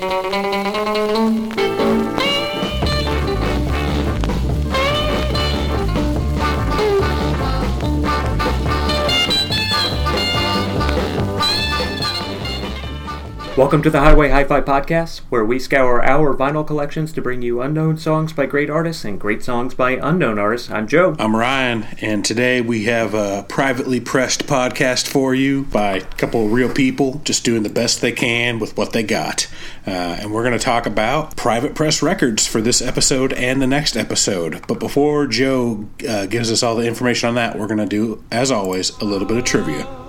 Thank you. Welcome to the Highway Hi-Fi Podcast, where we scour our vinyl collections to bring you unknown songs by great artists and great songs by unknown artists. I'm Joe. I'm Ryan, and today we have a privately pressed podcast for you by a couple of real people just doing the best they can with what they got. Uh, and we're going to talk about private press records for this episode and the next episode. But before Joe uh, gives us all the information on that, we're going to do, as always, a little bit of trivia.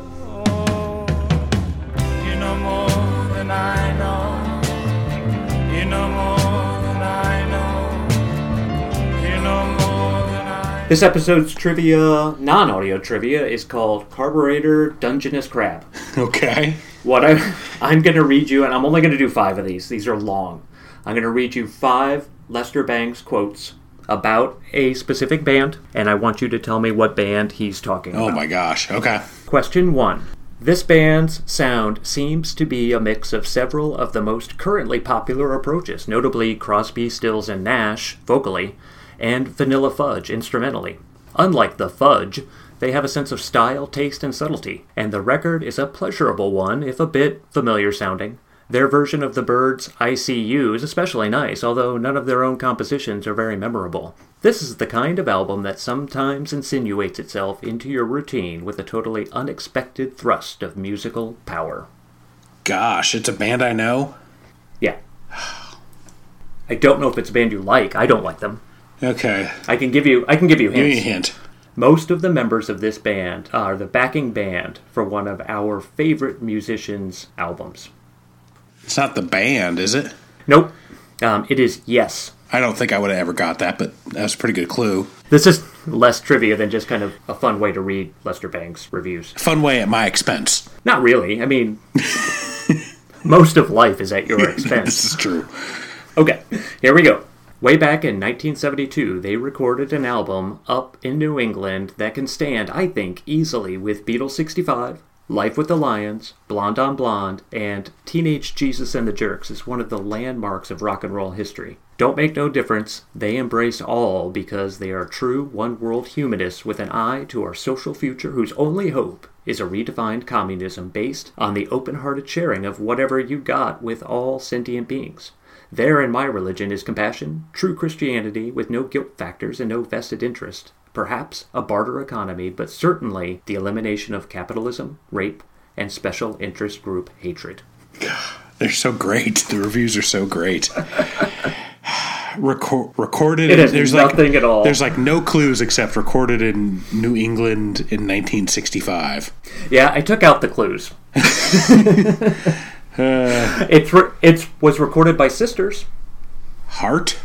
This episode's trivia, non-audio trivia, is called Carburetor Dungeness Crab. Okay. What I, I'm going to read you, and I'm only going to do five of these. These are long. I'm going to read you five Lester Bangs quotes about a specific band, and I want you to tell me what band he's talking Oh about. my gosh. Okay. Question one. This band's sound seems to be a mix of several of the most currently popular approaches, notably Crosby, Stills, and Nash vocally, and Vanilla Fudge instrumentally. Unlike the Fudge, they have a sense of style, taste, and subtlety, and the record is a pleasurable one, if a bit familiar sounding. Their version of the Byrds' I See You is especially nice, although none of their own compositions are very memorable. This is the kind of album that sometimes insinuates itself into your routine with a totally unexpected thrust of musical power. Gosh, it's a band I know. Yeah. I don't know if it's a band you like. I don't like them. Okay. I can give you I can give you Give me a hint. Most of the members of this band are the backing band for one of our favorite musicians' albums. It's not the band, is it? Nope. Um, it is Yes. I don't think I would have ever got that, but that's a pretty good clue. This is less trivia than just kind of a fun way to read Lester Bangs reviews. Fun way at my expense. Not really. I mean, most of life is at your expense. This is true. Okay, here we go. Way back in 1972, they recorded an album up in New England that can stand, I think, easily with Beatles 65, Life with the Lions, Blonde on Blonde, and Teenage Jesus and the Jerks is one of the landmarks of rock and roll history. Don't make no difference, they embrace all because they are true one world humanists with an eye to our social future whose only hope is a redefined communism based on the open hearted sharing of whatever you got with all sentient beings. There in my religion is compassion, true Christianity with no guilt factors and no vested interest. Perhaps a barter economy, but certainly the elimination of capitalism, rape, and special interest group hatred. They're so great. The reviews are so great. Recor- recorded. It there's nothing like, at all. There's like no clues except recorded in New England in 1965. Yeah, I took out the clues. Uh, it's re- it was recorded by sisters, Heart.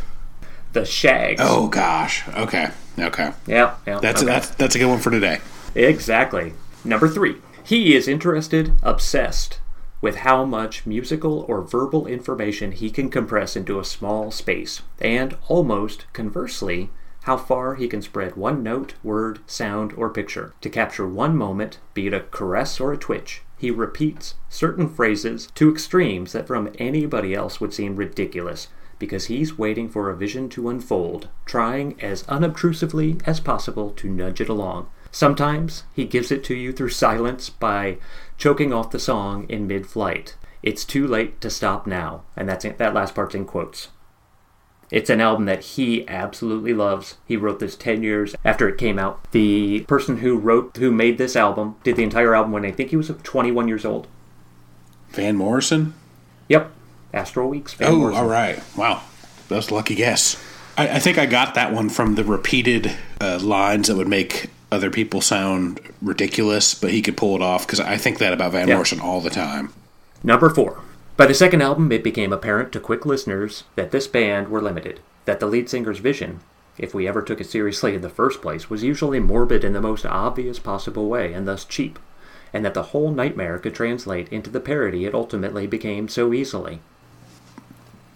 the Shags. Oh gosh. Okay. Okay. yeah, yeah. That's okay. that's that's a good one for today. Exactly. Number three. He is interested, obsessed with how much musical or verbal information he can compress into a small space, and almost conversely, how far he can spread one note, word, sound, or picture to capture one moment, be it a caress or a twitch. He repeats certain phrases to extremes that from anybody else would seem ridiculous because he's waiting for a vision to unfold, trying as unobtrusively as possible to nudge it along. Sometimes he gives it to you through silence by choking off the song in mid flight. It's too late to stop now, and that's it. that last part's in quotes. It's an album that he absolutely loves. He wrote this 10 years after it came out. The person who wrote who made this album did the entire album when I think he was 21 years old. Van Morrison. Yep. Astral Weeks. Van Oh, Morrison. all right. Wow, that's a lucky guess. I, I think I got that one from the repeated uh, lines that would make other people sound ridiculous, but he could pull it off because I think that about Van Yeah. Morrison all the time. Number four. By the second album, it became apparent to quick listeners that this band were limited, that the lead singer's vision, if we ever took it seriously in the first place, was usually morbid in the most obvious possible way, and thus cheap, and that the whole nightmare could translate into the parody it ultimately became so easily.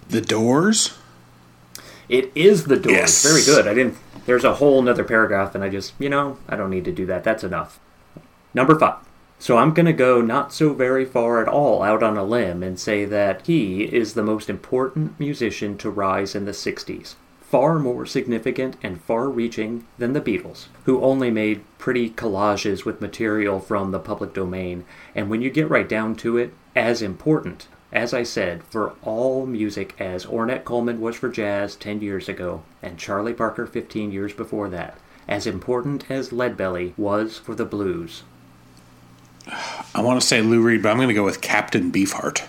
The Doors. It is the Doors. Yes. Very good. I didn't. There's a whole nother paragraph, and I just, you know, I don't need to do that. That's enough. Number five. So I'm going to go not so very far at all out on a limb and say that he is the most important musician to rise in the 60s. Far more significant and far reaching than the Beatles, who only made pretty collages with material from the public domain, and when you get right down to it, as important, as I said, for all music as Ornette Coleman was for jazz 10 years ago, and Charlie Parker 15 years before that, as important as Leadbelly was for the blues. I want to say Lou Reed, but I'm going to go with Captain Beefheart.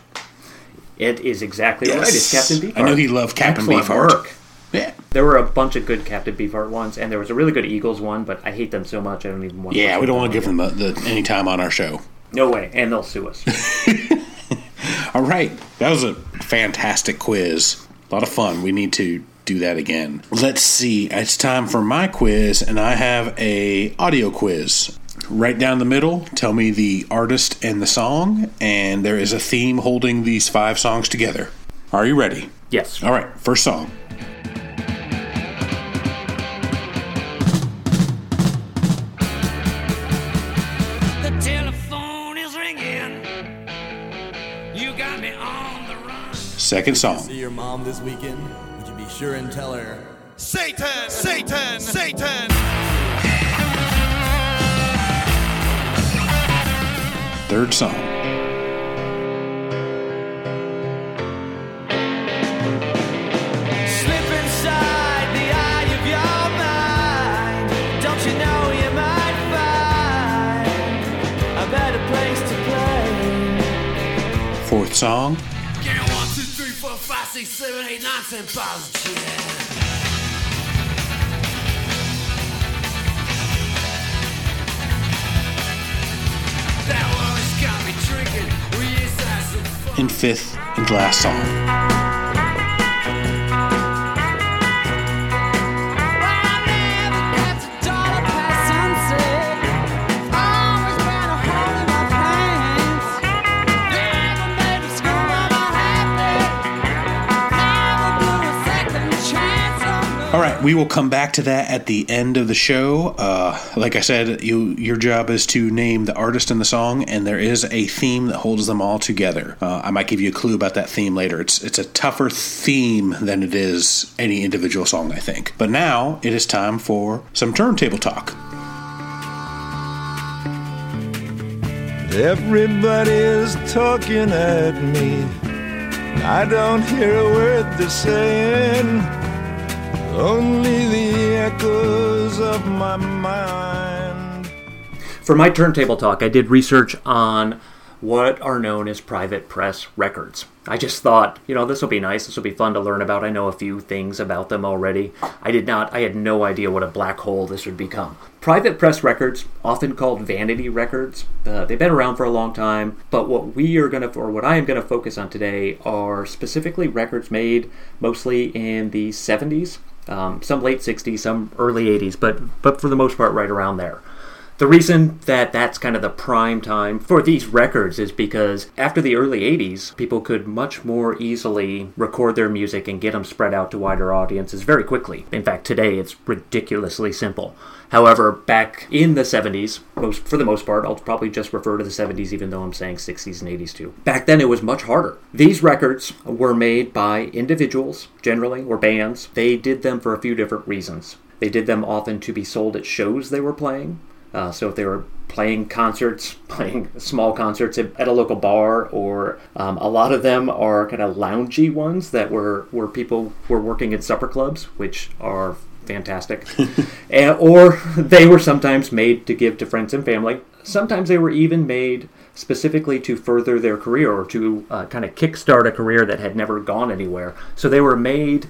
It is exactly right. It's Captain Beefheart. I know he loved Captain Excellent Beefheart. Work. Yeah. There were a bunch of good Captain Beefheart ones, and there was a really good Eagles one, but I hate them so much I don't even want. Yeah, to we don't want to give them the, the, any time on our show. No way, and they'll sue us. All right, that was a fantastic quiz. A lot of fun. We need to do that again. Let's see. It's time for my quiz, and I have a audio quiz. Right down the middle, tell me the artist and the song, and there is a theme holding these five songs together. Are you ready? yes. All right, first song. The telephone is ringing. You got me on the run. Second song. See your mom this weekend? Would you be sure and tell her? Satan, Satan, Satan. To song. Fourth song. Give me one, two, three, four, five, six, seven, eight, nine, ten And fifth and last song. All right, we will come back to that at the end of the show. Uh, like I said, you your job is to name the artist and the song, and there is a theme that holds them all together. Uh, I might give you a clue about that theme later. It's it's a tougher theme than it is any individual song, I think. But now it is time for some turntable talk. Everybody's talking at me. I don't hear a word they're saying. Only the echoes of my mind. For my turntable talk, I did research on what are known as private press records. I just thought, you know, this will be nice. This will be fun to learn about. I know a few things about them already. I did not, I had no idea what a black hole this would become. Private press records, often called vanity records, uh, they've been around for a long time, but what we are going to, or what I am going to focus on today, are specifically records made mostly in the 70s, um, some late 60s, some early 80s, but, but for the most part, right around there. The reason that that's kind of the prime time for these records is because after the early 80s, people could much more easily record their music and get them spread out to wider audiences very quickly. In fact, today it's ridiculously simple. However, back in the 70s, most for the most part, I'll probably just refer to the 70s even though I'm saying 60s and 80s too. Back then it was much harder. These records were made by individuals, generally, or bands. They did them for a few different reasons. They did them often to be sold at shows they were playing. Uh, so if they were playing concerts, playing small concerts at, at a local bar, or um, a lot of them are kind of loungy ones that were where people were working at supper clubs, which are fantastic. and, or they were sometimes made to give to friends and family. Sometimes they were even made specifically to further their career or to uh, kind of kickstart a career that had never gone anywhere. So they were made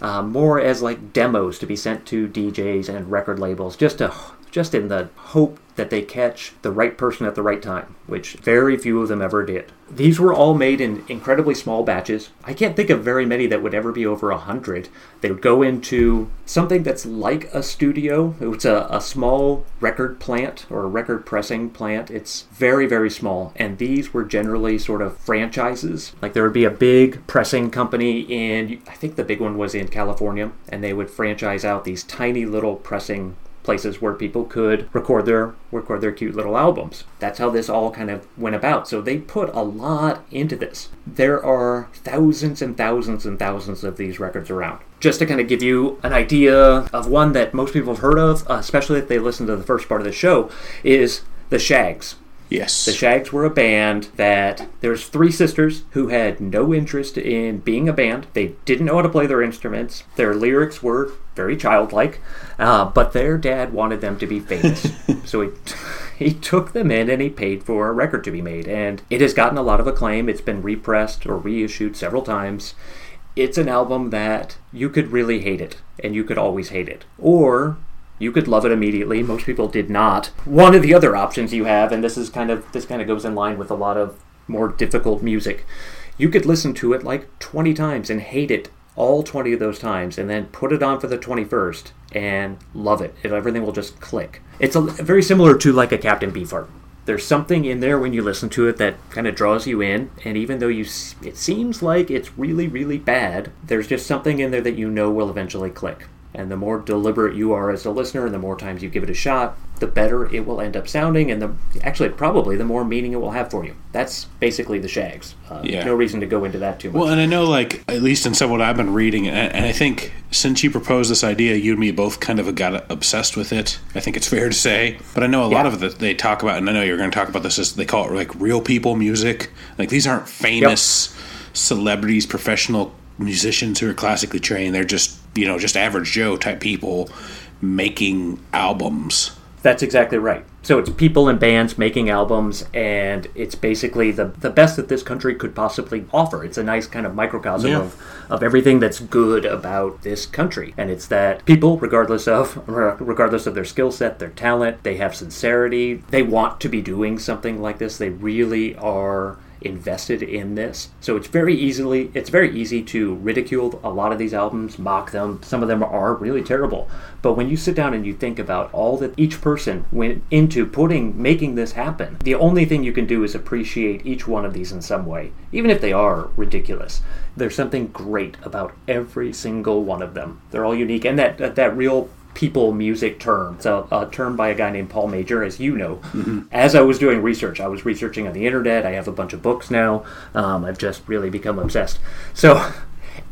uh, more as like demos to be sent to DJs and record labels, just to just in the hope that they catch the right person at the right time, which very few of them ever did. These were all made in incredibly small batches. I can't think of very many that would ever be over a hundred. They would go into something that's like a studio. It's a, a small record plant or a record pressing plant. It's very, very small. And these were generally sort of franchises. Like there would be a big pressing company in, I think the big one was in California, and they would franchise out these tiny little pressing places where people could record their record their cute little albums. That's how this all kind of went about. So they put a lot into this. There are thousands and thousands and thousands of these records around. Just to kind of give you an idea of one that most people have heard of, especially if they listen to the first part of the show, is the Shags. Yes. The Shags were a band that there's three sisters who had no interest in being a band. They didn't know how to play their instruments. Their lyrics were very childlike, uh, but their dad wanted them to be famous. so he he took them in and he paid for a record to be made, and it has gotten a lot of acclaim. It's been repressed or reissued several times. It's an album that you could really hate it, and you could always hate it, or you could love it immediately. Most people did not. One of the other options you have, and this is kind of this kind of goes in line with a lot of more difficult music. You could listen to it like 20 times and hate it all 20 of those times and then put it on for the 21st and love it. And everything will just click. It's a, very similar to like a Captain Beefheart. There's something in there when you listen to it that kind of draws you in, and even though you it seems like it's really really bad, there's just something in there that you know will eventually click. And the more deliberate you are as a listener, and the more times you give it a shot, the better it will end up sounding, and the actually probably the more meaning it will have for you. That's basically the Shags. Uh, Yeah. No reason to go into that too much. Well, and I know, like, at least in some what I've been reading, and, and I think since you proposed this idea, you and me both kind of got obsessed with it. I think it's fair to say. But I know a lot of it they talk about, and I know you're going to talk about this, is they call it like real people music. Like, these aren't famous celebrities, professional musicians who are classically trained. They're just, you know, just average Joe type people making albums. That's exactly right. So it's people and bands making albums, and it's basically the, the best that this country could possibly offer. It's a nice kind of microcosm Yeah. of, of everything that's good about this country. And it's that people, regardless of regardless of their skill set, their talent, they have sincerity. They want to be doing something like this. They really are invested in this. So it's very easily it's very easy to ridicule a lot of these albums, mock them. Some of them are really terrible. But when you sit down and you think about all that each person went into putting making this happen, the only thing you can do is appreciate each one of these in some way, even if they are ridiculous. There's something great about every single one of them. They're all unique and that that, real people music term. It's a, a term by a guy named Paul Major, as you know. As I was doing research, I was researching on the internet. I have a bunch of books now. Um, I've just really become obsessed. So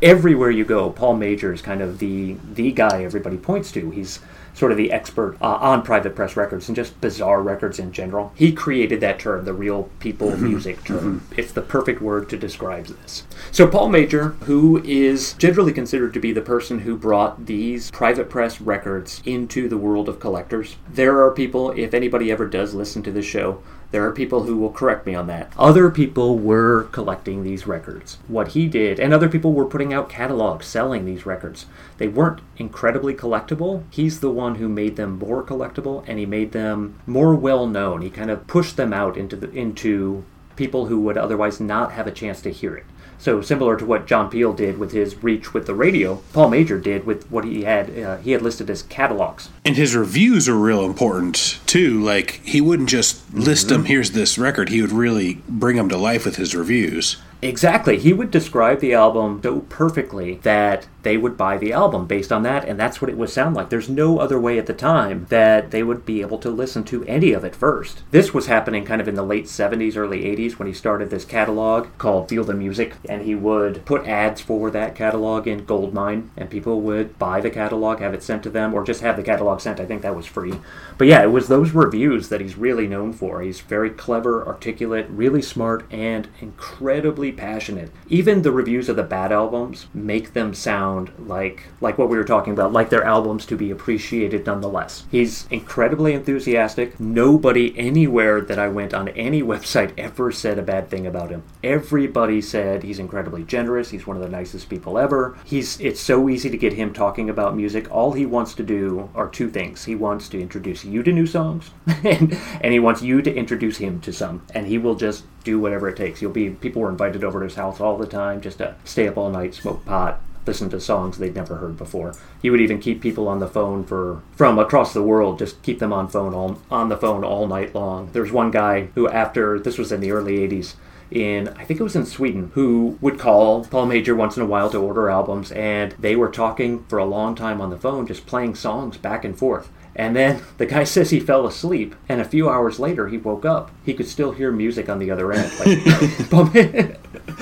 everywhere you go, Paul Major is kind of the the guy everybody points to. He's sort of the expert uh, on private press records and just bizarre records in general. He created that term, the real people music term. It's the perfect word to describe this. So Paul Major, who is generally considered to be the person who brought these private press records into the world of collectors, there are people, if anybody ever does listen to this show, there are people who will correct me on that. Other people were collecting these records. What he did, and other people were putting out catalogs selling these records. They weren't incredibly collectible. He's the one who made them more collectible and he made them more well known. He kind of pushed them out into the into people who would otherwise not have a chance to hear it. So similar to what John Peel did with his reach with the radio, Paul Major did with what he had uh, he had listed as catalogs. And his reviews are real important too. Like he wouldn't just list them. Here's this record. He would really bring them to life with his reviews. Exactly. He would describe the album so perfectly that they would buy the album based on that, and that's what it would sound like. There's no other way at the time that they would be able to listen to any of it first. This was happening kind of in the late 70s, early 80s when he started this catalog called Feel the Music, and he would put ads for that catalog in Goldmine, and people would buy the catalog, have it sent to them, or just have the catalog sent. I think that was free. But yeah, it was those reviews that he's really known for. He's very clever, articulate, really smart, and incredibly passionate. Even the reviews of the bad albums make them sound like like what we were talking about, like they're albums to be appreciated nonetheless. He's incredibly enthusiastic. Nobody anywhere that I went on any website ever said a bad thing about him. Everybody said he's incredibly generous. He's one of the nicest people ever. He's it's so easy to get him talking about music. All he wants to do are two things. He wants to introduce you to new songs and and he wants you to introduce him to some. And he will just do whatever it takes. You'll be people were invited over to his house all the time just to stay up all night, smoke pot, listen to songs they'd never heard before. He would even keep people on the phone for from across the world, just keep them on phone all on the phone all night long. There's one guy who after this was in the early 80s, in, I think it was in Sweden, who would call Paul Major once in a while to order albums, and they were talking for a long time on the phone, just playing songs back and forth. And then the guy says he fell asleep, and a few hours later he woke up. He could still hear music on the other end. Like,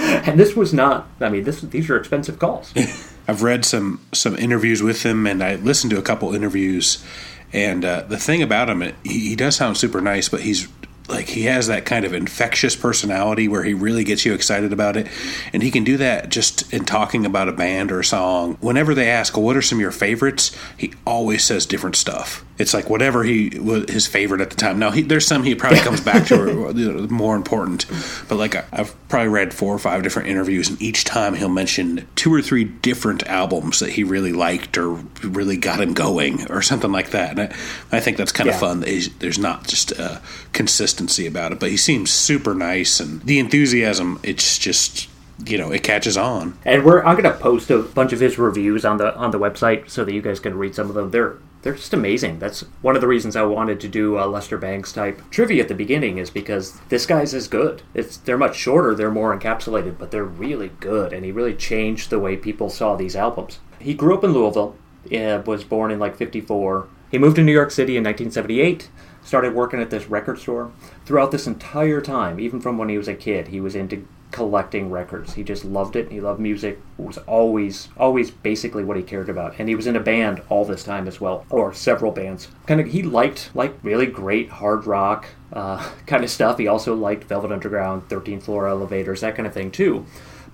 and this was not. I mean, this these are expensive calls. I've read some some interviews with him, and I listened to a couple interviews. And uh, the thing about him, he, he does sound super nice, but he's like he has that kind of infectious personality where he really gets you excited about it and he can do that just in talking about a band or a song whenever they ask well, what are some of your favorites he always says different stuff it's like whatever he was his favorite at the time now he, there's some he probably comes back to more important but like i've probably read four or five different interviews and each time he'll mention two or three different albums that he really liked or really got him going or something like that and i, I think that's kind Yeah. of fun there's not just a consistency about it but he seems super nice and the enthusiasm it's just you know it catches on And we're I'm gonna post a bunch of his reviews on the on the website so that you guys can read some of them. They're they're just amazing. That's one of the reasons I wanted to do a Lester Bangs type trivia at the beginning is because this guy's is good. It's they're much shorter, they're more encapsulated, but they're really good, and he really changed the way people saw these albums. He grew up in Louisville, uh, was born in like '54. He moved to New York City in 1978. Started working at this record store. Throughout this entire time, even from when he was a kid, he was into collecting records. He just loved it. He loved music. It was always, always basically what he cared about. And he was in a band all this time as well, or several bands. Kind of, he liked like really great hard rock uh, kind of stuff. He also liked Velvet Underground, 13th Floor Elevators, that kind of thing too.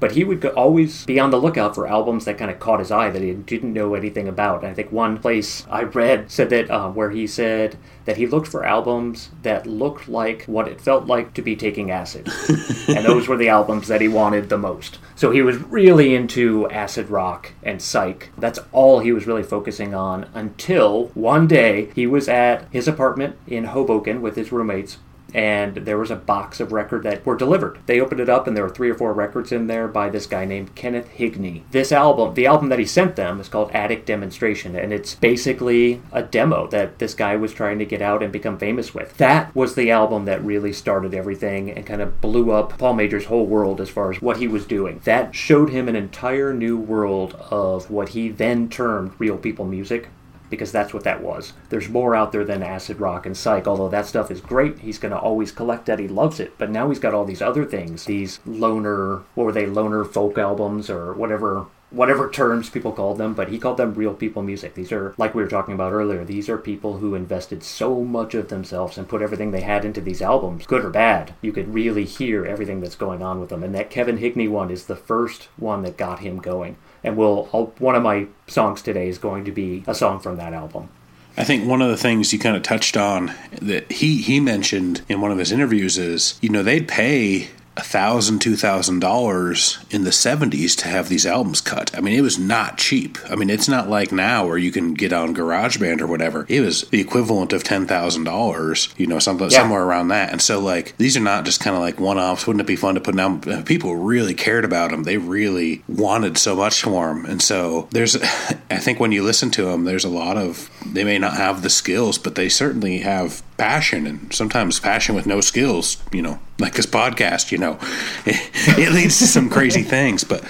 But he would go, always be on the lookout for albums that kind of caught his eye that he didn't know anything about. And I think one place I read said that uh, where he said that he looked for albums that looked like what it felt like to be taking acid, and those were the albums that he wanted the most. So he was really into acid rock and psych. That's all he was really focusing on until one day he was at his apartment in Hoboken with his roommates and there was a box of record that were delivered. They opened it up and there were three or four records in there by this guy named Kenneth Higney. This album, the album that he sent them is called Attic Demonstration and it's basically a demo that this guy was trying to get out and become famous with. That was the album that really started everything and kind of blew up Paul Major's whole world as far as what he was doing. That showed him an entire new world of what he then termed real people music because that's what that was. There's more out there than acid rock and psych, although that stuff is great. He's going to always collect that. He loves it. But now he's got all these other things, these loner, what were they, loner folk albums or whatever. Whatever terms people called them, but he called them real people music. These are, like we were talking about earlier, these are people who invested so much of themselves and put everything they had into these albums, good or bad. You could really hear everything that's going on with them. And that Kevin Higney one is the first one that got him going and we'll one of my songs today is going to be a song from that album. I think one of the things you kind of touched on that he he mentioned in one of his interviews is you know they'd pay a thousand two thousand dollars in the 70s to have these albums cut. I mean it was not cheap. I mean it's not like now where you can get on garageband or whatever. It was the equivalent of $10000 you know something Yeah. somewhere around that. And so like these are not just kind of like one-offs. Wouldn't it be fun to put down uh, people really cared about them they really wanted so much for them and so there's i think when you listen to them there's a lot of they may not have the skills but they certainly have passion and sometimes passion with no skills you know like this podcast you know. It, it leads to some crazy things but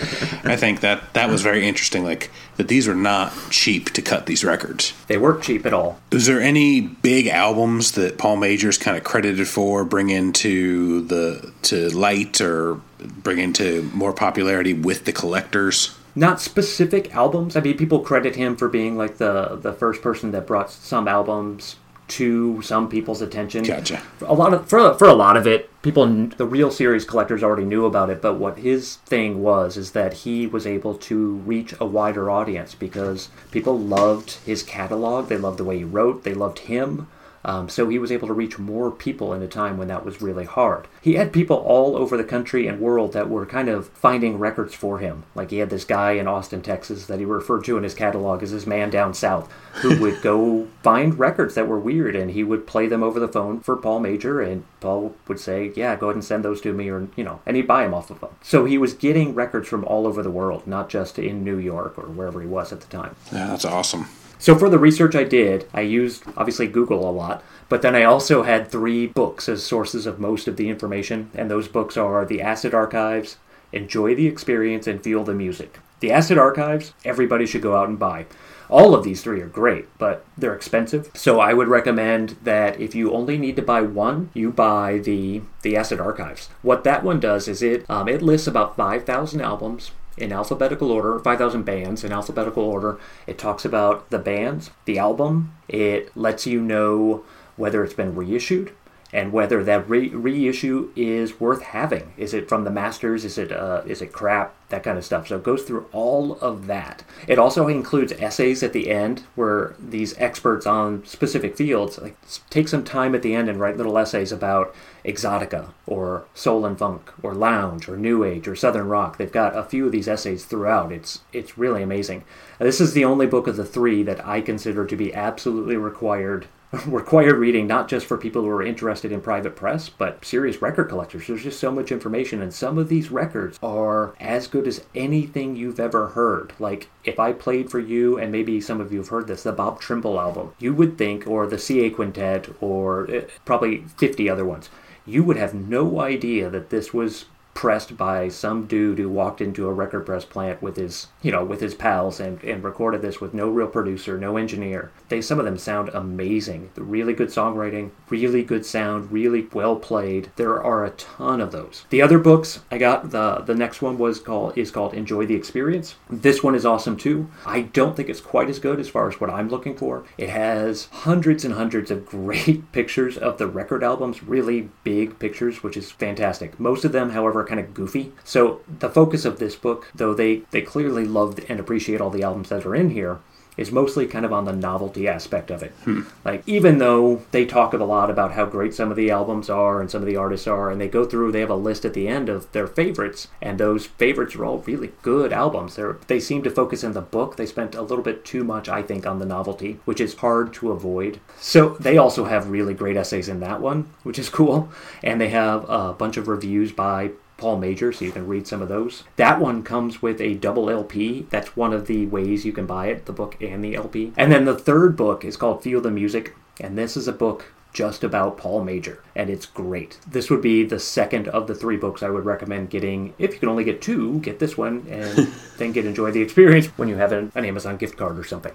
i think that that was very interesting like that these were not cheap to cut these records. They weren't cheap at all. is there any big albums that paul major's kind of credited for bring into the to light or bring into more popularity with the collectors Not specific albums. I mean, people credit him for being like the the first person that brought some albums to some people's attention. Gotcha. A lot of for for a lot of it, people the real series collectors already knew about it. But what his thing was is that he was able to reach a wider audience because people loved his catalog. They loved the way he wrote. They loved him. Um, so he was able to reach more people in a time when that was really hard. He had people all over the country and world that were kind of finding records for him. Like he had this guy in Austin, Texas, that he referred to in his catalog as his man down south, who would go find records that were weird and he would play them over the phone for Paul Major, and Paul would say, "Yeah, go ahead and send those to me," or you know, and he'd buy them off of them. So he was getting records from all over the world, not just in New York or wherever he was at the time. yeah that's awesome So for the research I did, I used obviously Google a lot, but then I also had three books as sources of most of the information, and those books are The Acid Archives, Enjoy the Experience, and Feel the Music. The Acid Archives, everybody should go out and buy. All of these three are great, but they're expensive. So I would recommend that if you only need to buy one, you buy the the Acid Archives. What that one does is it um, it lists about five thousand albums in alphabetical order, 5,000 bands in alphabetical order. It talks about the bands, the album. It lets you know whether it's been reissued and whether that re- reissue is worth having. Is it from the masters? Is it uh, is it crap? That kind of stuff. So it goes through all of that. It also includes essays at the end where these experts on specific fields like take some time at the end and write little essays about exotica or soul and funk or lounge or new age or southern rock. They've got a few of these essays throughout. It's it's really amazing. This is the only book of the three that I consider to be absolutely required required reading not just for people who are interested in private press but serious record collectors there's just so much information and some of these records are as good as anything you've ever heard like if i played for you and maybe some of you have heard this the bob trimble album you would think or the ca quintet or uh, probably 50 other ones you would have no idea that this was pressed by some dude who walked into a record press plant with his you know with his pals and, and recorded this with no real producer no engineer. They some of them sound amazing. The really good songwriting really good sound really well played. There are a ton of those. The other books i got the the next one was called is called enjoy the experience. This one is awesome too. I don't think it's quite as good as far as what i'm looking for. It has hundreds and hundreds of great pictures of the record albums really big pictures which is fantastic. Most of them however are kind of goofy. So the focus of this book, though they they clearly love and appreciate all the albums that are in here, is mostly kind of on the novelty aspect of it. Hmm. Like even though they talk a lot about how great some of the albums are and some of the artists are, and they go through, they have a list at the end of their favorites, and those favorites are all really good albums. They they seem to focus in the book. They spent a little bit too much, I think, on the novelty, which is hard to avoid. So they also have really great essays in that one, which is cool, and they have a bunch of reviews by Paul Major, so you can read some of those. That one comes with a double LP. That's one of the ways you can buy it, the book and the LP. And then the third book is called Feel the Music, and this is a book just about Paul Major, and it's great. This would be the second of the three books I would recommend getting. If you can only get two, get this one, and then get enjoy the experience when you have an, an Amazon gift card or something.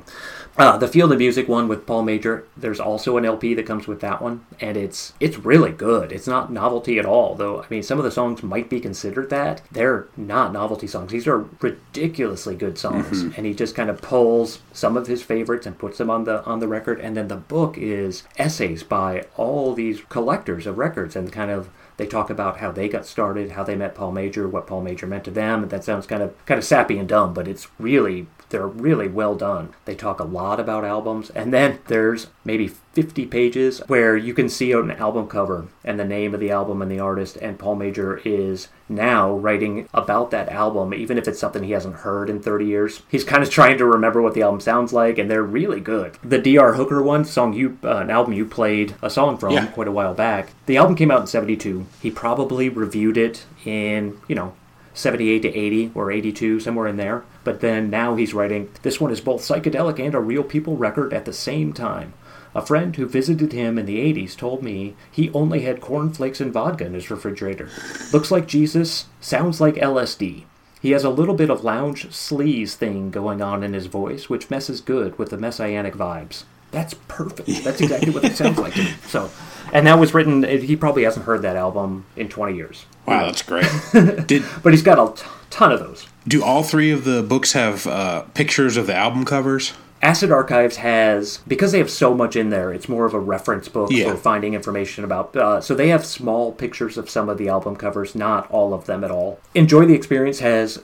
Uh, the Feel the Music one with Paul Major, there's also an LP that comes with that one, and it's it's really good. It's not novelty at all, though. I mean, some of the songs might be considered that. They're not novelty songs. These are ridiculously good songs, and he just kind of pulls some of his favorites and puts them on the on the record. And then the book is essays by all these collectors of records, and kind of they talk about how they got started, how they met Paul Major, what Paul Major meant to them. And that sounds kind of kind of sappy and dumb, but it's really they're really well done. They talk a lot about albums, and then there's maybe 50 pages where you can see an album cover and the name of the album and the artist. And Paul Major is now writing about that album, even if it's something he hasn't heard in 30 years. He's kind of trying to remember what the album sounds like, and they're really good. The D.R. Hooker one, song you, uh, an album you played a song from Yeah. quite a while back. The album came out in 72. He probably reviewed it in, you know, 78 to 80 or 82, somewhere in there. But then now he's writing, this one is both psychedelic and a real people record at the same time. A friend who visited him in the 80s told me he only had cornflakes and vodka in his refrigerator. Looks like Jesus, sounds like LSD. He has a little bit of lounge sleaze thing going on in his voice, which messes good with the messianic vibes. That's perfect. That's exactly what it sounds like. So, and that was written. He probably hasn't heard that album in 20 years. Wow, that's great. Did But he's got a t- ton of those. do all three of the books have uh, pictures of the album covers? Acid Archives has because they have so much in there. It's more of a reference book Yeah. for finding information about. Uh, so they have small pictures of some of the album covers, not all of them at all. Enjoy the Experience has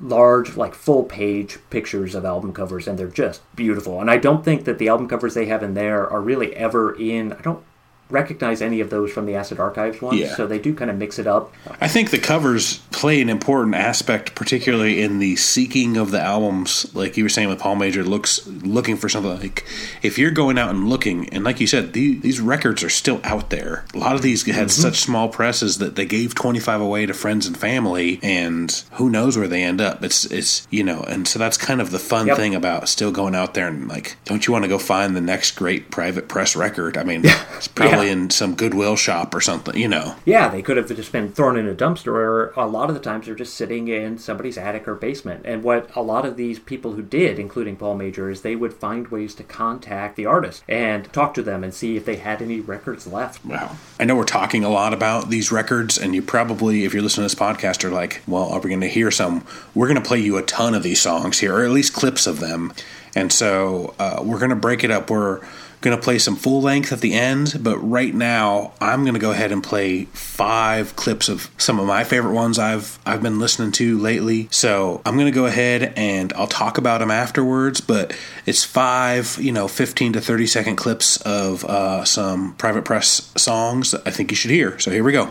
large, like full page pictures of album covers, and they're just beautiful. And I don't think that the album covers they have in there are really ever in. I don't recognize any of those from the Acid Archives ones, Yeah. so they do kind of mix it up. I think the covers play an important aspect, particularly in the seeking of the albums. Like you were saying with Paul Major, looks looking for something. Like if you're going out and looking, and like you said, the, these records are still out there. A lot of these had mm-hmm. such small presses that they gave 25 away to friends and family, and who knows where they end up. It's it's you know, and so that's kind of the fun Yep. thing about still going out there and like, don't you want to go find the next great private press record? I mean, it's probably Yeah. In some Goodwill shop or something, you know. Yeah, they could have just been thrown in a dumpster, or a lot of the times they're just sitting in somebody's attic or basement. And what a lot of these people who did, including Paul Major, is they would find ways to contact the artist and talk to them and see if they had any records left. Wow. I know we're talking a lot about these records, and you probably, if you're listening to this podcast, are like, well, are we going to hear some? We're going to play you a ton of these songs here, or at least clips of them. And so uh, we're going to break it up. We're going to play some full length at the end, but right now I'm going to go ahead and play five clips of some of my favorite ones I've I've been listening to lately. So I'm going to go ahead and I'll talk about them afterwards, but it's five, you know, 15 to 30 second clips of uh, some private press songs that I think you should hear. So here we go.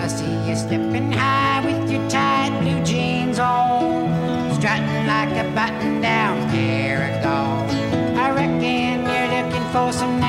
I see you high with your tight blue jeans on, strutting like a button for some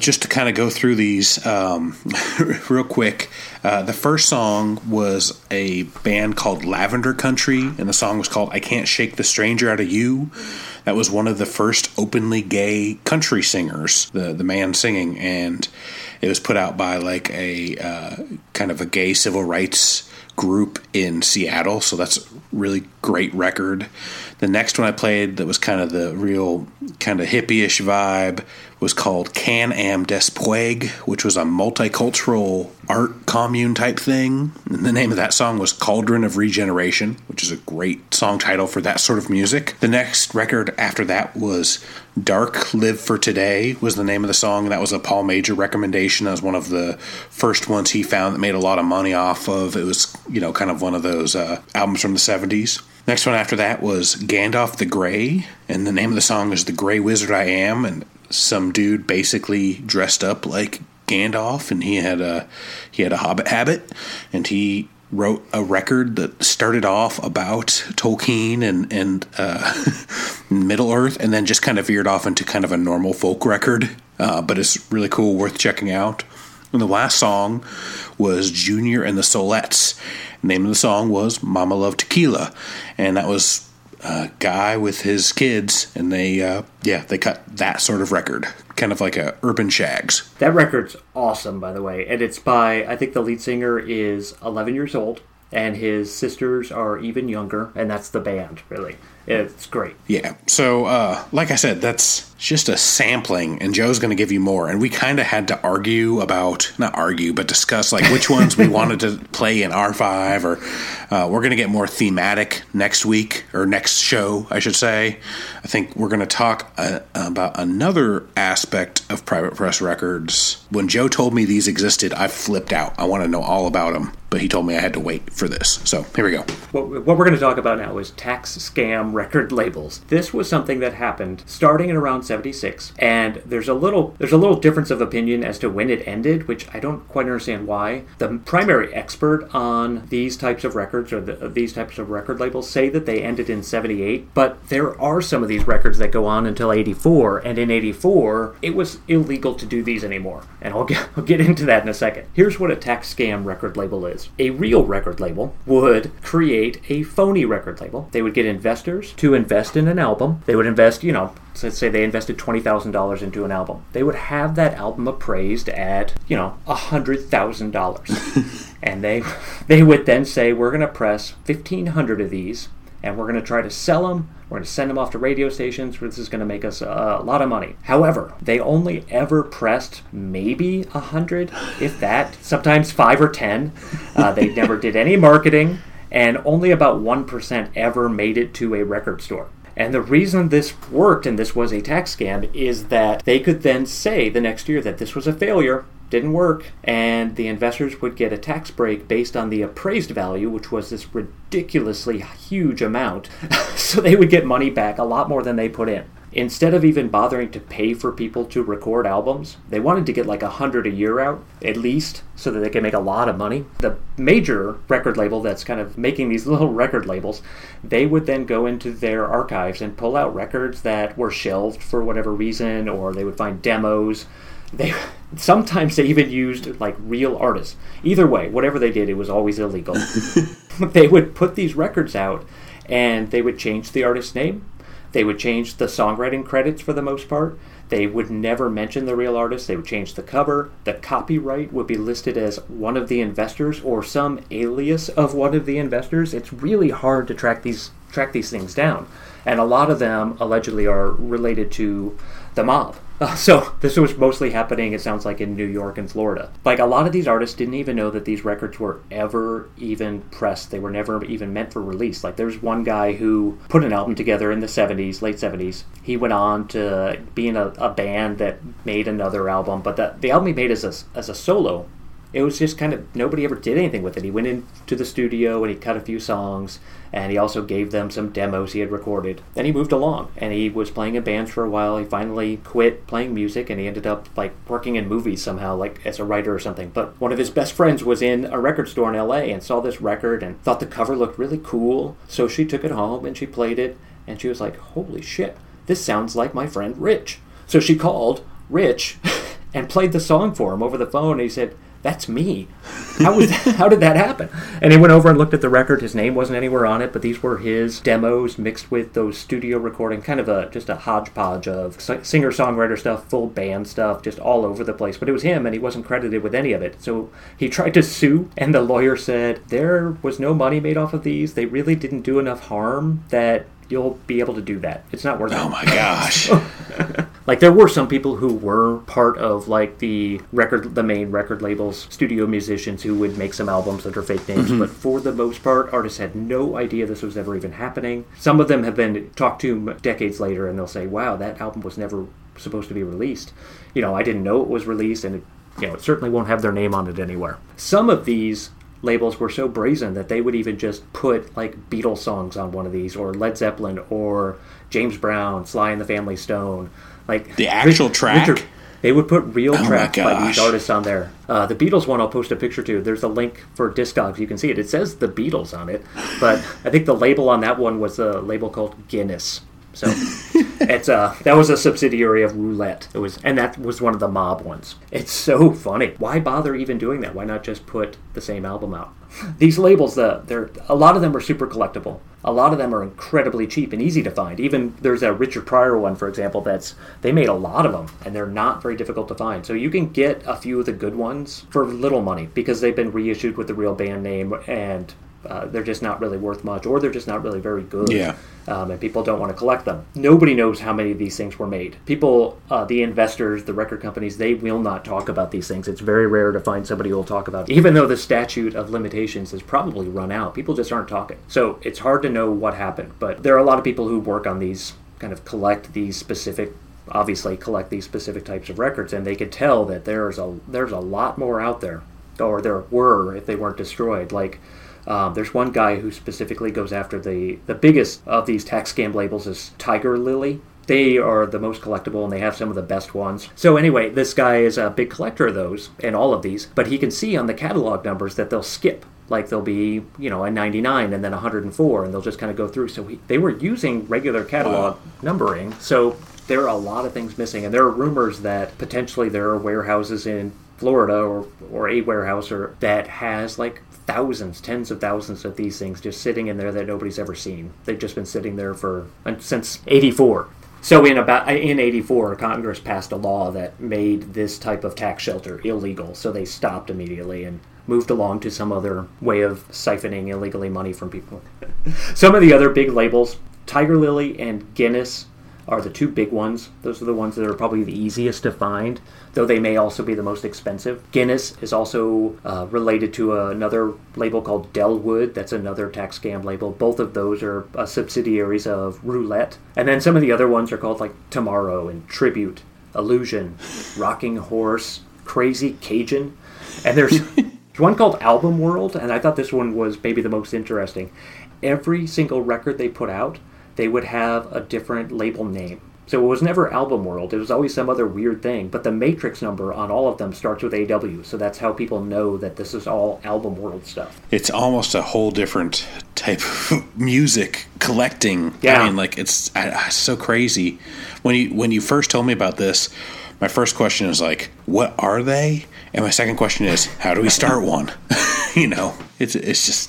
just to kind of go through these um, real quick, uh, the first song was a band called Lavender Country, and the song was called I Can't Shake the Stranger Out of You. That was one of the first openly gay country singers, the, the man singing, and it was put out by like a uh, kind of a gay civil rights group in Seattle. So that's a really great record. The next one I played that was kind of the real kind of hippie-ish vibe was called Can Am Des Puig, which was a multicultural art commune type thing. And the name of that song was Cauldron of Regeneration, which is a great song title for that sort of music. The next record after that was Dark Live for Today was the name of the song. That was a Paul Major recommendation. That was one of the first ones he found that made a lot of money off of. It was, you know, kind of one of those uh, albums from the 70s. Next one after that was Gandalf the Grey, and the name of the song is The Grey Wizard I Am, and some dude basically dressed up like Gandalf, and he had a he had a hobbit habit, and he wrote a record that started off about Tolkien and and uh, Middle Earth, and then just kind of veered off into kind of a normal folk record. Uh, but it's really cool, worth checking out. And the last song was Junior and the Soulettes. The name of the song was Mama Love Tequila. And that was a guy with his kids. And they, uh, yeah, they cut that sort of record. Kind of like a Urban Shags. That record's awesome, by the way, and it's by I think the lead singer is 11 years old, and his sisters are even younger, and that's the band. Really, it's great. Yeah. So, uh, like I said, that's just a sampling, and Joe's going to give you more. And we kind of had to argue about, not argue, but discuss like which ones we wanted to play in R5, or uh, we're going to get more thematic next week, or next show, I should say. I think we're going to talk uh, about another aspect of Private Press Records. When Joe told me these existed, I flipped out. I want to know all about them, but he told me I had to wait for this. So, here we go. What, we're going to talk about now is tax scam record labels. This was something that happened starting in around 76, and there's a little there's a little difference of opinion as to when it ended, which I don't quite understand why. The primary expert on these types of records or the, these types of record labels say that they ended in 78, but there are some of these records that go on until 84, and in 84 it was illegal to do these anymore. And I'll get, I'll get into that in a second. Here's what a tax scam record label is. A real record label would create a phony record label. They would get investors to invest in an album. They would invest, you know, let's say they invested $20,000 into an album. They would have that album appraised at, you know, $100,000. and they they would then say we're going to press 1500 of these and we're going to try to sell them. We're going to send them off to radio stations. where This is going to make us a lot of money. However, they only ever pressed maybe a hundred, if that. Sometimes five or ten. Uh, they never did any marketing, and only about one percent ever made it to a record store. And the reason this worked and this was a tax scam is that they could then say the next year that this was a failure, didn't work, and the investors would get a tax break based on the appraised value, which was this ridiculously huge amount. so they would get money back a lot more than they put in. Instead of even bothering to pay for people to record albums, they wanted to get like a hundred a year out, at least, so that they could make a lot of money. The major record label that's kind of making these little record labels, they would then go into their archives and pull out records that were shelved for whatever reason, or they would find demos. They sometimes they even used like real artists. Either way, whatever they did, it was always illegal. they would put these records out and they would change the artist's name. They would change the songwriting credits for the most part. They would never mention the real artist. They would change the cover. The copyright would be listed as one of the investors or some alias of one of the investors. It's really hard to track these track these things down, and a lot of them allegedly are related to the mob. So this was mostly happening. It sounds like in New York and Florida. Like a lot of these artists didn't even know that these records were ever even pressed. They were never even meant for release. Like there's one guy who put an album together in the 70s, late 70s. He went on to be in a, a band that made another album, but the, the album he made as a, as a solo it was just kind of nobody ever did anything with it. He went into the studio and he cut a few songs, and he also gave them some demos he had recorded. Then he moved along, and he was playing in bands for a while. He finally quit playing music, and he ended up like working in movies somehow, like as a writer or something. But one of his best friends was in a record store in L.A. and saw this record and thought the cover looked really cool, so she took it home and she played it, and she was like, "Holy shit, this sounds like my friend Rich." So she called Rich and played the song for him over the phone. And he said that's me. How was how did that happen? And he went over and looked at the record. His name wasn't anywhere on it, but these were his demos mixed with those studio recording, kind of a just a hodgepodge of singer songwriter stuff, full band stuff, just all over the place. But it was him, and he wasn't credited with any of it. So he tried to sue, and the lawyer said there was no money made off of these. They really didn't do enough harm that you'll be able to do that. It's not worth it. Oh my gosh. like there were some people who were part of like the record the main record labels studio musicians who would make some albums under fake names mm-hmm. but for the most part artists had no idea this was ever even happening some of them have been talked to decades later and they'll say wow that album was never supposed to be released you know i didn't know it was released and it, you know it certainly won't have their name on it anywhere some of these labels were so brazen that they would even just put like Beatles songs on one of these, or Led Zeppelin, or James Brown, Sly and the Family Stone, like The actual track? they would put real Oh tracks by these artists on there. Uh, the Beatles one, I'll post a picture to. There's a link for Discogs. You can see it. It says the Beatles on it, but I think the label on that one was a label called Guinness. So it's uh that was a subsidiary of Roulette. It was, and that was one of the mob ones. It's so funny. Why bother even doing that? Why not just put the same album out? These labels, the they're a lot of them are super collectible. A lot of them are incredibly cheap and easy to find. Even there's a Richard Pryor one, for example, that's they made a lot of them and they're not very difficult to find. So you can get a few of the good ones for little money because they've been reissued with the real band name and uh, they're just not really worth much or they're just not really very good Yeah. um, and people don't want to collect them. Nobody knows how many of these things were made. People, uh, the investors, the record companies, they will not talk about these things. It's very rare to find somebody who will talk about it. Even though the statute of limitations has probably run out, people just aren't talking. So it's hard to know what happened. But there are a lot of people who work on these, kind of collect these specific obviously collect these specific types of records and they could tell that there's a there's a lot more out there or there were if they weren't destroyed like um, there's one guy who specifically goes after the the biggest of these tax scam labels is Tiger Lily. They are the most collectible and they have some of the best ones. So anyway, this guy is a big collector of those and all of these, but he can see on the catalog numbers that they'll skip. Like they'll be, you know, a 99 and then 104, and they'll just kind of go through. So he, they were using regular catalog numbering. So there are a lot of things missing, and there are rumors that potentially there are warehouses in Florida or or a warehouse or that has like thousands, tens of thousands of these things just sitting in there that nobody's ever seen. They've just been sitting there for uh, since '84. So in about in '84, Congress passed a law that made this type of tax shelter illegal. So they stopped immediately and moved along to some other way of siphoning illegally money from people. some of the other big labels, Tiger Lily and Guinness are the two big ones. Those are the ones that are probably the easiest to find, though they may also be the most expensive. Guinness is also uh, related to another label called Delwood. That's another tax scam label. Both of those are uh, subsidiaries of Roulette. And then some of the other ones are called like Tomorrow and Tribute, Illusion, Rocking Horse, Crazy Cajun. And there's one called Album World, and I thought this one was maybe the most interesting. Every single record they put out, they would have a different label name. So it was never Album World, it was always some other weird thing. But the matrix number on all of them starts with AW, so that's how people know that this is all Album World stuff. It's almost a whole different type of music collecting. Yeah. I mean, like it's, I, I- so crazy. When you when you first told me about this, my first question is like, "What are they?" And my second question is, "How do we start one?" you know, it's it's just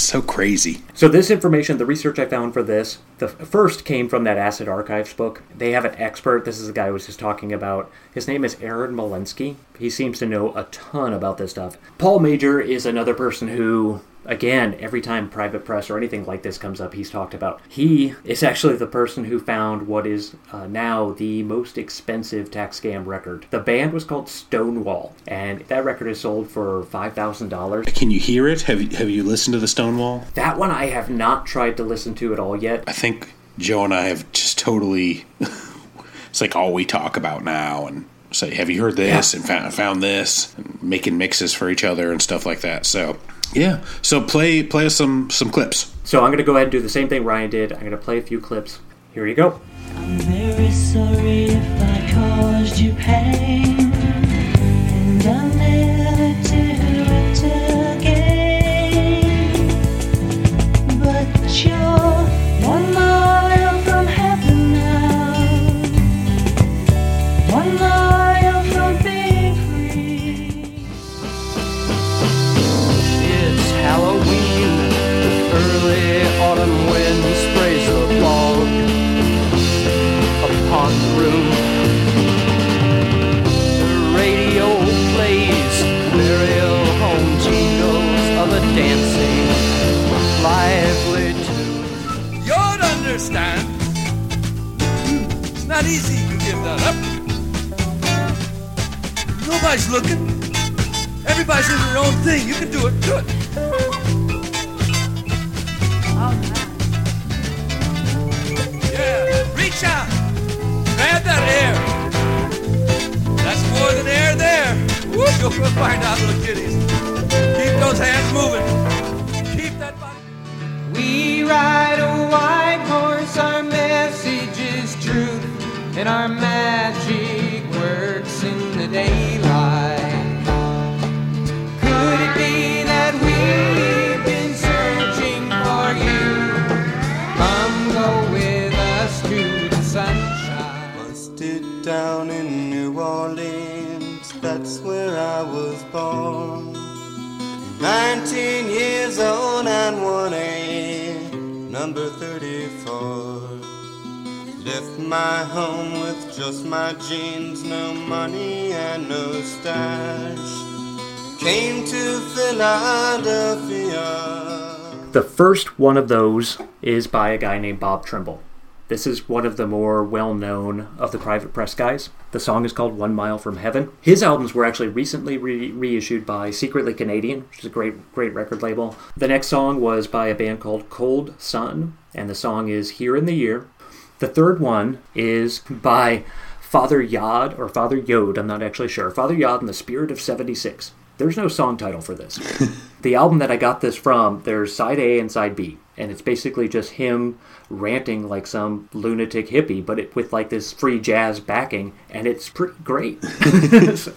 so crazy. So this information, the research I found for this, the first came from that Acid Archives book. They have an expert. This is the guy I was just talking about. His name is Aaron Milenski. He seems to know a ton about this stuff. Paul Major is another person who, again, every time private press or anything like this comes up, he's talked about. He is actually the person who found what is uh, now the most expensive tax scam record. The band was called Stonewall, and that record is sold for five thousand dollars. Can you hear it? Have you have you listened to the Stonewall? That one I have not tried to listen to at all yet. I think Joe and I have just totally. it's like all we talk about now, and say, "Have you heard this?" Yeah. and found, found this, and making mixes for each other and stuff like that. So, yeah. So play play us some some clips. So I'm going to go ahead and do the same thing Ryan did. I'm going to play a few clips. Here you go. I'm very sorry if I caused you pain, and I'll never do it again. But you're first one of those is by a guy named Bob Trimble. This is one of the more well known of the private press guys. The song is called One Mile from Heaven. His albums were actually recently re- reissued by Secretly Canadian, which is a great, great record label. The next song was by a band called Cold Sun, and the song is Here in the Year. The third one is by Father Yod, or Father Yod, I'm not actually sure. Father Yod and the Spirit of 76. There's no song title for this. the album that I got this from, there's side A and side B, and it's basically just him ranting like some lunatic hippie, but it, with like this free jazz backing, and it's pretty great. the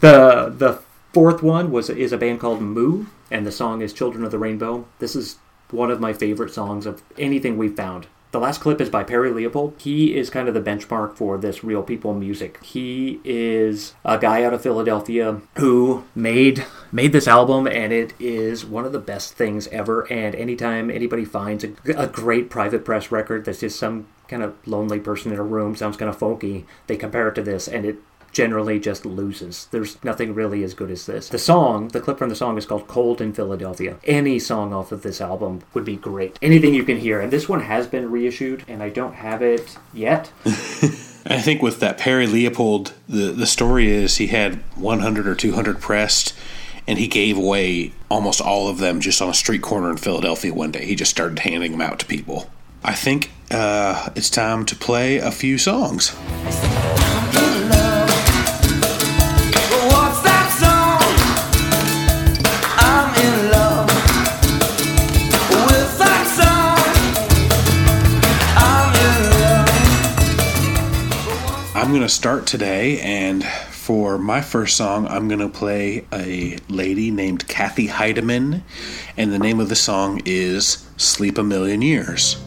the fourth one was is a band called Moo, and the song is "Children of the Rainbow." This is one of my favorite songs of anything we've found. The last clip is by Perry Leopold. He is kind of the benchmark for this real people music. He is a guy out of Philadelphia who made made this album and it is one of the best things ever and anytime anybody finds a, a great private press record that's just some kind of lonely person in a room sounds kind of funky, they compare it to this and it generally just loses. There's nothing really as good as this. The song, the clip from the song is called Cold in Philadelphia. Any song off of this album would be great. Anything you can hear. And this one has been reissued, and I don't have it yet. I think with that Perry Leopold, the, the story is he had 100 or 200 pressed, and he gave away almost all of them just on a street corner in Philadelphia one day. He just started handing them out to people. I think uh, it's time to play a few songs. I'm going to start today, and for my first song, I'm going to play a lady named Kathy Heideman, and the name of the song is Sleep a Million Years.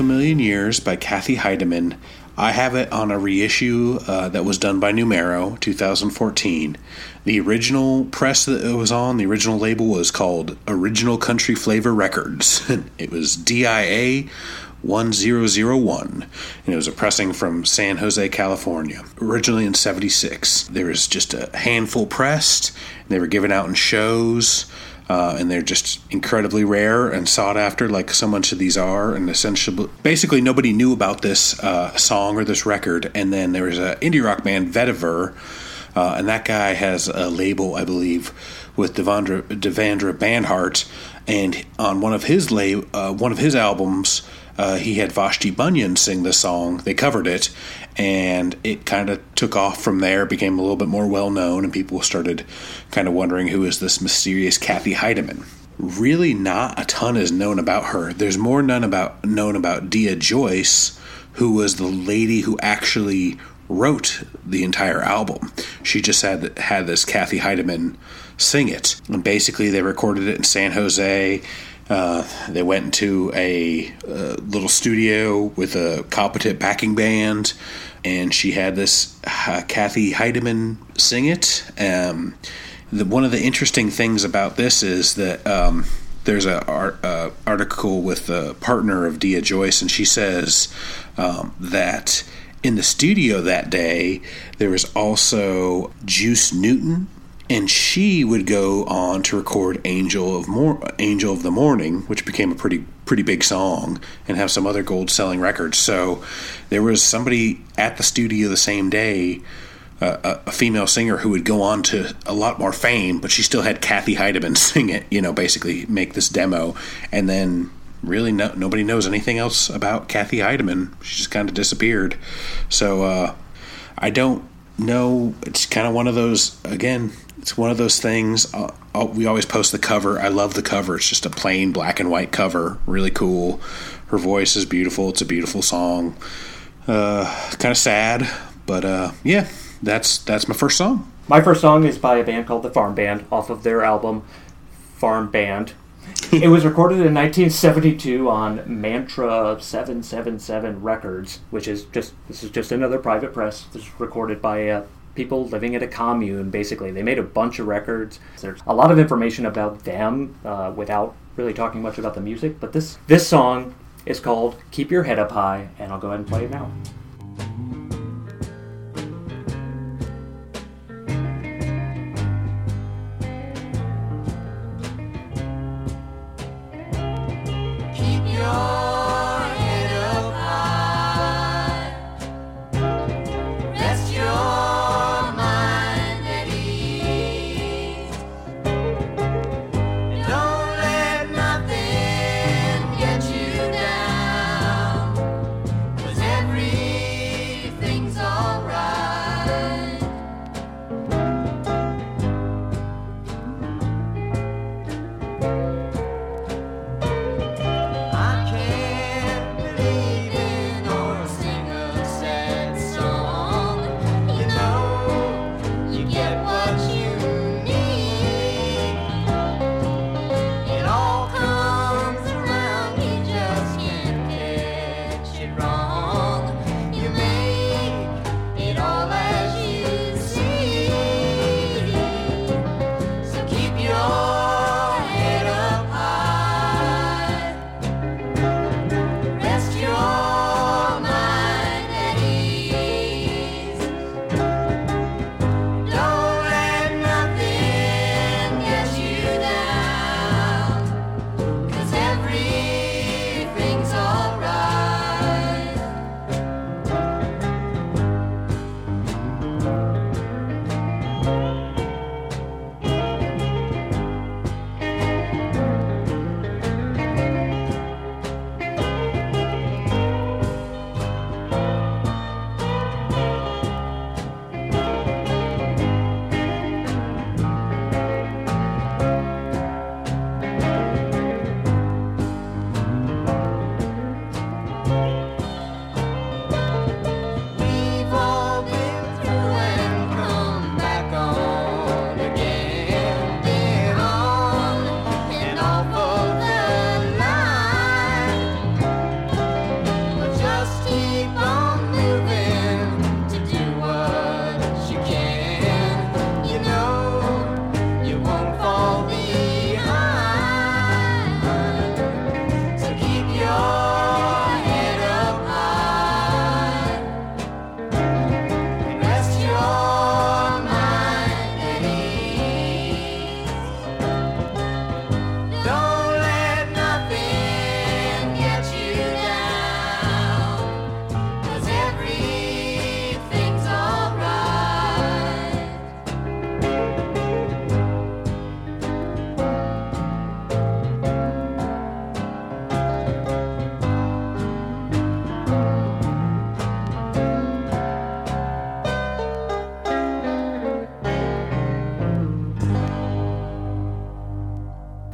A Million Years by Kathy Heideman. I have it on a reissue uh, that was done by Numero, 2014. The original press that it was on, the original label was called Original Country Flavor Records. it was DIA 1001, and it was a pressing from San Jose, California, originally in 76. There was just a handful pressed, they were given out in shows. Uh, and they're just incredibly rare and sought after, like so much of these are. And essentially, basically, nobody knew about this uh, song or this record. And then there was an indie rock band, Vetiver, uh, and that guy has a label, I believe, with Devendra, Devendra Banhart. And on one of his la- uh, one of his albums, uh, he had Vashti Bunyan sing the song. They covered it, and it kind of took off from there, became a little bit more well known, and people started kind of wondering who is this mysterious Kathy Heideman. Really, not a ton is known about her. There's more known about known about Dia Joyce, who was the lady who actually wrote the entire album. She just had had this Kathy Heideman sing it, and basically they recorded it in San Jose. Uh, they went into a, uh little studio with a competent backing band, and she had this uh, Kathy Heideman sing it. Um, the, one of the interesting things about this is that um, there's an art, uh, article with the partner of Dia Joyce, and she says um, that in the studio that day there was also Juice Newton and she would go on to record "Angel of Mor- Angel of the Morning," which became a pretty pretty big song, and have some other gold selling records. So there was somebody at the studio the same day, uh, a, a female singer who would go on to a lot more fame, but she still had Kathy Heideman sing it. You know, basically make this demo, and then really no, nobody knows anything else about Kathy Heideman. She just kind of disappeared. So uh, I don't know. It's kind of one of those again. It's one of those things. Uh, uh, we always post the cover. I love the cover. It's just a plain black and white cover. Really cool. Her voice is beautiful. It's a beautiful song. Uh, kind of sad, but uh, yeah, that's that's my first song. My first song is by a band called the Farm Band off of their album Farm Band. it was recorded in 1972 on Mantra 777 Records, which is just this is just another private press. This is recorded by uh, people living at a commune. Basically, they made a bunch of records. There's a lot of information about them uh, without really talking much about the music. But this this song is called "Keep Your Head Up High," and I'll go ahead and play it now.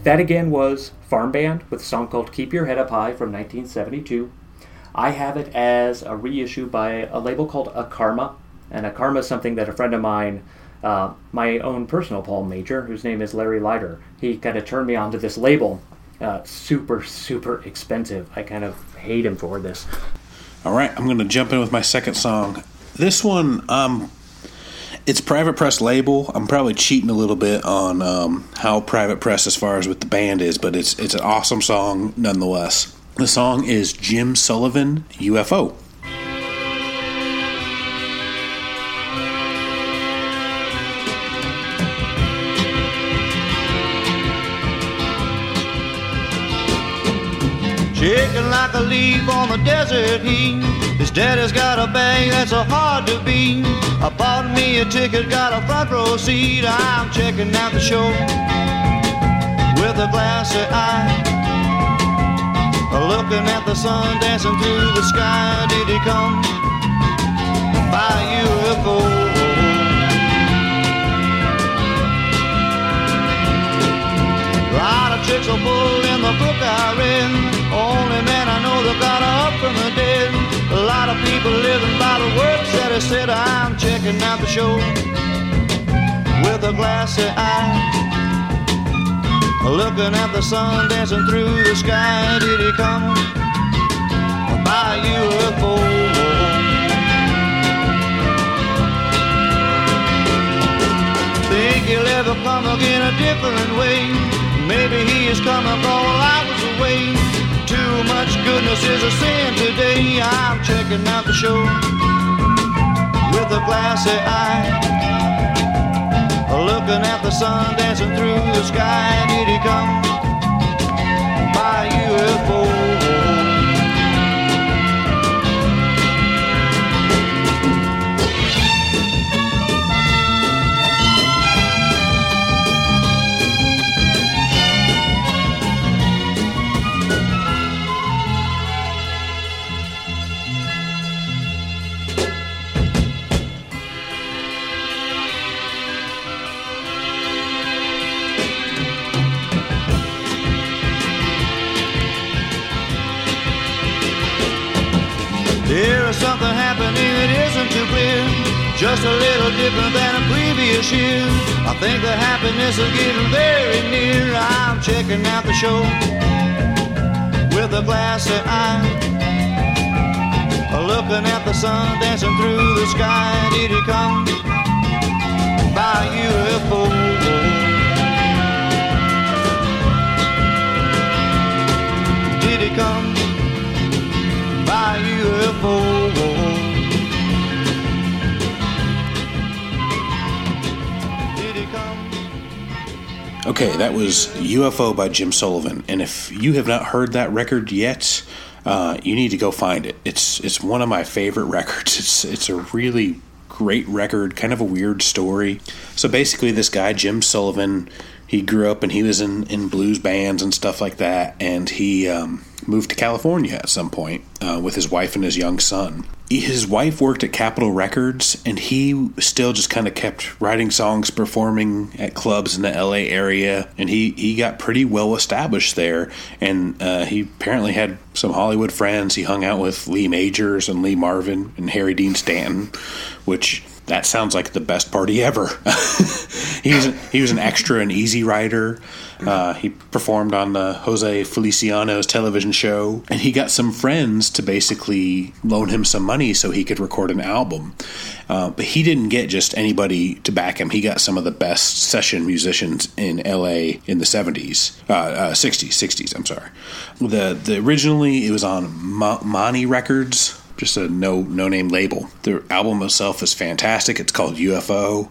That again was Farm Band with a song called Keep Your Head Up High from 1972. I have it as a reissue by a label called Akarma. And Akarma is something that a friend of mine, uh, my own personal Paul Major, whose name is Larry Leiter, he kind of turned me on to this label. Uh, super, super expensive. I kind of hate him for this. All right, I'm going to jump in with my second song. This one, um, it's Private Press label. I'm probably cheating a little bit on um, how Private Press as far as with the band is, but it's it's an awesome song nonetheless. The song is Jim Sullivan UFO. Shaking like a leaf on the desert heat. His daddy's got a bag that's so hard to beat. I bought me a ticket, got a front row seat. I'm checking out the show with a glassy eye. Looking at the sun dancing through the sky. Did he come by UFO? lot of tricks are pulled in the book I read. Only man I know that got up from the. A lot of people living by the words that he said. I'm checking out the show with a glassy eye. Looking at the sun dancing through the sky. Did he come by UFO? Think he'll ever come again a different way. Maybe he is coming while I was away. Much goodness is a sin today. I'm checking out the show with a glassy eye. Looking at the sun dancing through the sky. Did he come by UFO? Is something happening that isn't too clear. Just a little different than a previous year. I think the happiness is getting very near. I'm checking out the show with a glassy eye. Looking at the sun dancing through the sky. Did he come by UFO? By UFO? Okay, that was UFO by Jim Sullivan. And if you have not heard that record yet, uh, you need to go find it. It's it's one of my favorite records. It's it's a really great record, kind of a weird story. So basically, this guy Jim Sullivan, he grew up and he was in in blues bands and stuff like that, and he um, moved to California at some point uh, with his wife and his young son. His wife worked at Capitol Records, and he still just kind of kept writing songs, performing at clubs in the LA area, and he, he got pretty well established there. And uh, he apparently had some Hollywood friends. He hung out with Lee Majors and Lee Marvin and Harry Dean Stanton, which that sounds like the best party ever. he was he was an extra and easy rider. Uh, he performed on the Jose Feliciano's television show, and he got some friends to basically loan him some money so he could record an album. Uh, but he didn't get just anybody to back him. He got some of the best session musicians in LA in the 70s, uh, uh, 60s, 60s. I'm sorry. The the originally it was on Ma- Monty Records just a no no name label. The album itself is fantastic. It's called UFO.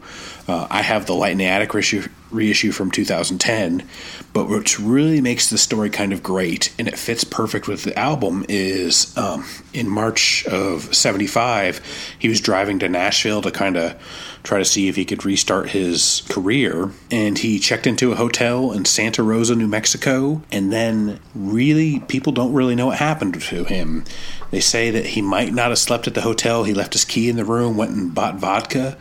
Uh, I have the Light in the Attic reissue, reissue from 2010, but what really makes the story kind of great and it fits perfect with the album is um, in March of '75, he was driving to Nashville to kind of try to see if he could restart his career. And he checked into a hotel in Santa Rosa, New Mexico. And then, really, people don't really know what happened to him. They say that he might not have slept at the hotel. He left his key in the room, went and bought vodka.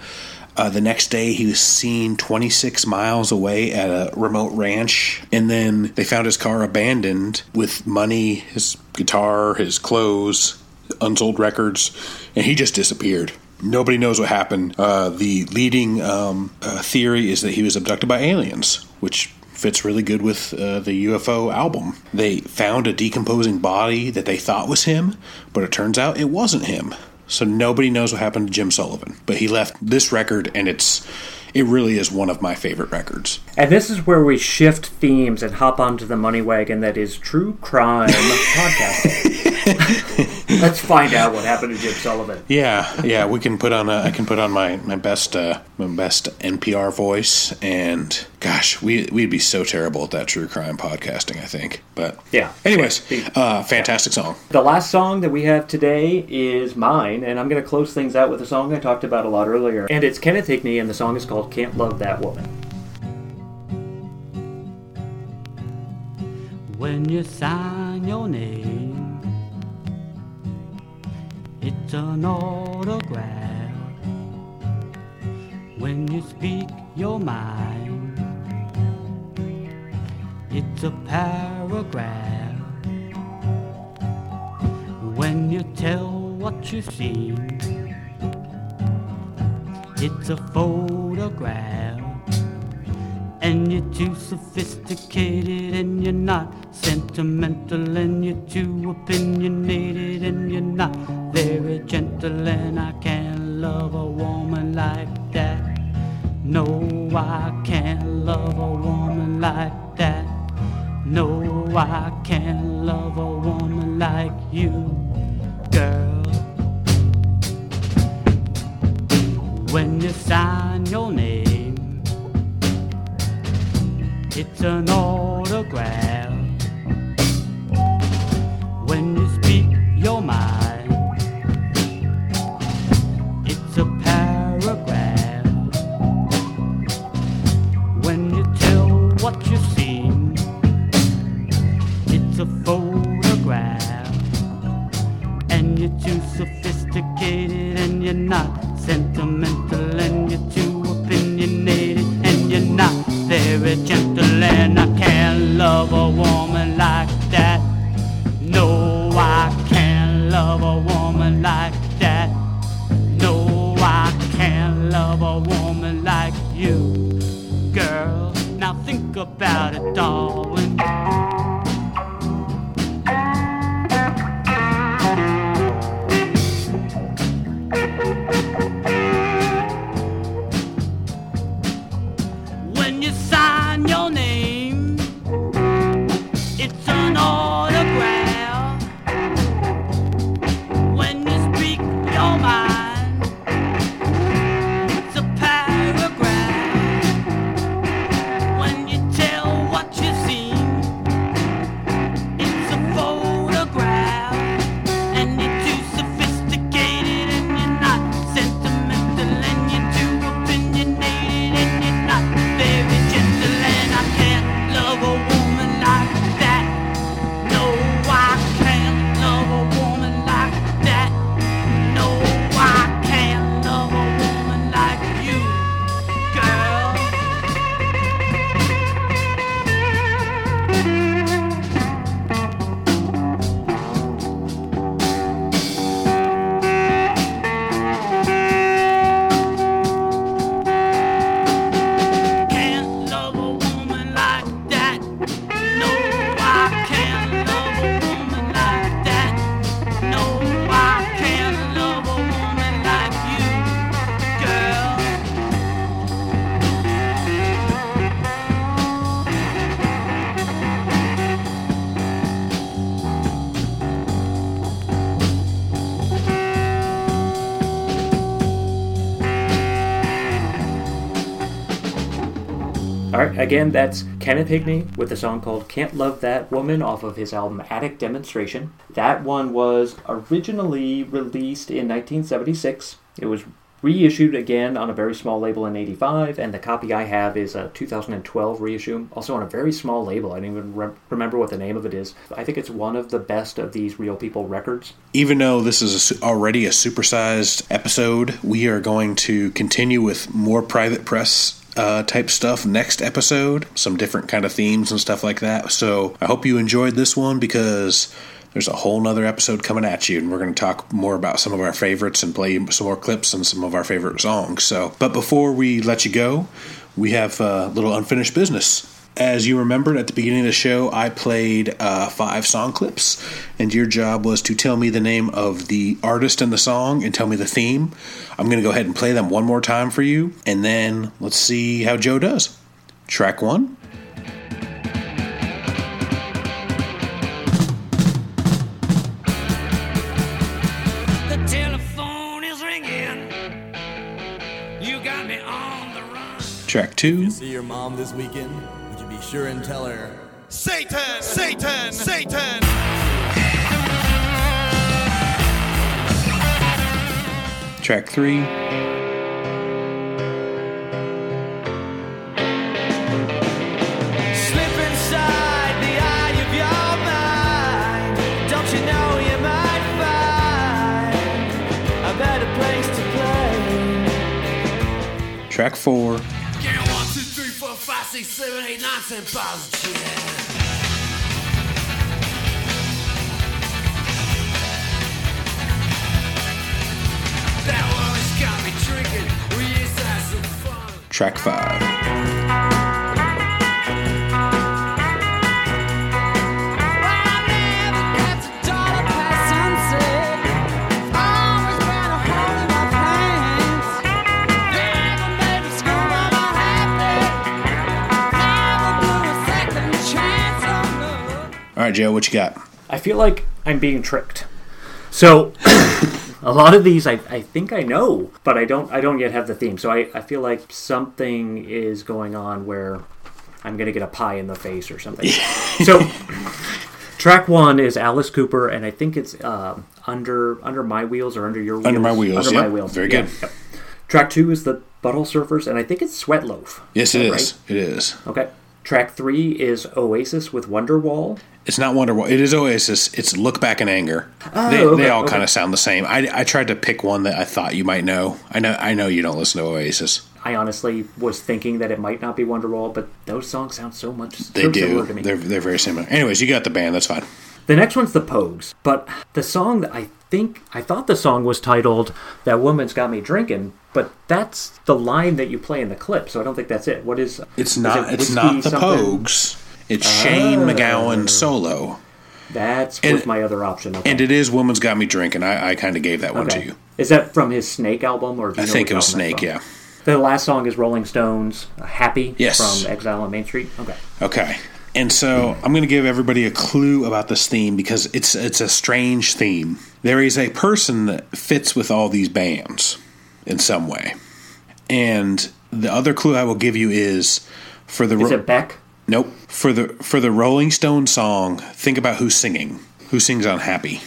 Uh, the next day, he was seen 26 miles away at a remote ranch, and then they found his car abandoned with money, his guitar, his clothes, unsold records, and he just disappeared. Nobody knows what happened. Uh, the leading um, uh, theory is that he was abducted by aliens, which fits really good with uh, the UFO album. They found a decomposing body that they thought was him, but it turns out it wasn't him. So nobody knows what happened to Jim Sullivan. But he left this record, and it's it really is one of my favorite records. And this is where we shift themes and hop onto the money wagon that is true crime podcasting. Let's find out what happened to Jim Sullivan. Yeah, yeah, we can put on. A, I can put on my my best uh, my best NPR voice, and gosh, we we'd be so terrible at that true crime podcasting. I think, but Yeah. Anyways, uh, fantastic song. The last song that we have today is mine, and I'm going to close things out with a song I talked about a lot earlier. And it's Kenneth Higney, and the song is called Can't Love That Woman. When you sign your name, it's an autograph. When you speak your mind, it's a paragraph. When you tell what you've seen, it's a photograph. And you're too sophisticated and you're not sentimental and you're too opinionated and you're not very gentle and I can't love a woman like that. No, I can't love a woman like that. No, I can't love a woman like you, girl. When you sign your name it's an autograph. Again, that's Kenneth Higney with a song called Can't Love That Woman off of his album Attic Demonstration. That one was originally released in 1976. It was reissued again on a very small label in 85 and the copy i have is a 2012 reissue also on a very small label i don't even re- remember what the name of it is i think it's one of the best of these real people records Even though this is a already a supersized episode, we are going to continue with more private press uh, type stuff next episode. Some different kind of themes and stuff like that. So I hope you enjoyed this one because there's a whole nother episode coming at you, and we're going to talk more about some of our favorites and play some more clips and some of our favorite songs. So, but before we let you go, we have a little unfinished business. As you remembered at the beginning of the show, I played uh, five song clips, and your job was to tell me the name of the artist in the song and tell me the theme. I'm going to go ahead and play them one more time for you, and then let's see how Joe does. Track one. The telephone is ringing. You got me on the run. Track two. See your mom this weekend? Would you be sure and tell her? Satan! Satan! Satan! To play? Track four. Give me one, two, three, four, five, six, seven, eight, nine, ten Track five. All right, Joe, what you got? I feel like I'm being tricked. So a lot of these I, I think I know, but I don't I don't yet have the theme. So I, I feel like something is going on where I'm gonna get a pie in the face or something. so track one is Alice Cooper, and I think it's um, under under my wheels or under your wheels. Under My Wheels, Under my wheels. Very Yeah, good. yep. Track two is the Butthole Surfers, and I think it's Sweat Loaf. Yes, it is. It is. Okay. Track three is Oasis with Wonderwall. It's not Wonderwall. It is Oasis. It's Look Back in Anger. Oh, they, okay, they all okay. kind of sound the same. I, I tried to pick one that I thought you might know. I know I know you don't listen to Oasis. I honestly was thinking that it might not be Wonderwall, but those songs sound so much They so do. similar to me. They're they're very similar. Anyways, you got the band. That's fine. The next one's the Pogues, but the song that I think I thought the song was titled "That Woman's Got Me Drinking," but that's the line that you play in the clip. So I don't think that's it. What is? It's is not. it it's not the something? Pogues. It's Shane Oh. MacGowan solo, That's And- was my other option. Okay. and it is "Woman's Got Me Drinking." I, I kind of gave that one to you. Is that from his Snake album, or do you I think it was Snake. Yeah. The last song is Rolling Stones, "Happy" Yes. from Exile on Main Street. Okay. Okay. And so I'm going to give everybody a clue about this theme because it's it's a strange theme. There is a person that fits with all these bands in some way. And the other clue I will give you is for the Is ro- it Beck? Nope. For the for the Rolling Stone song, think about who's singing. Who sings on Happy?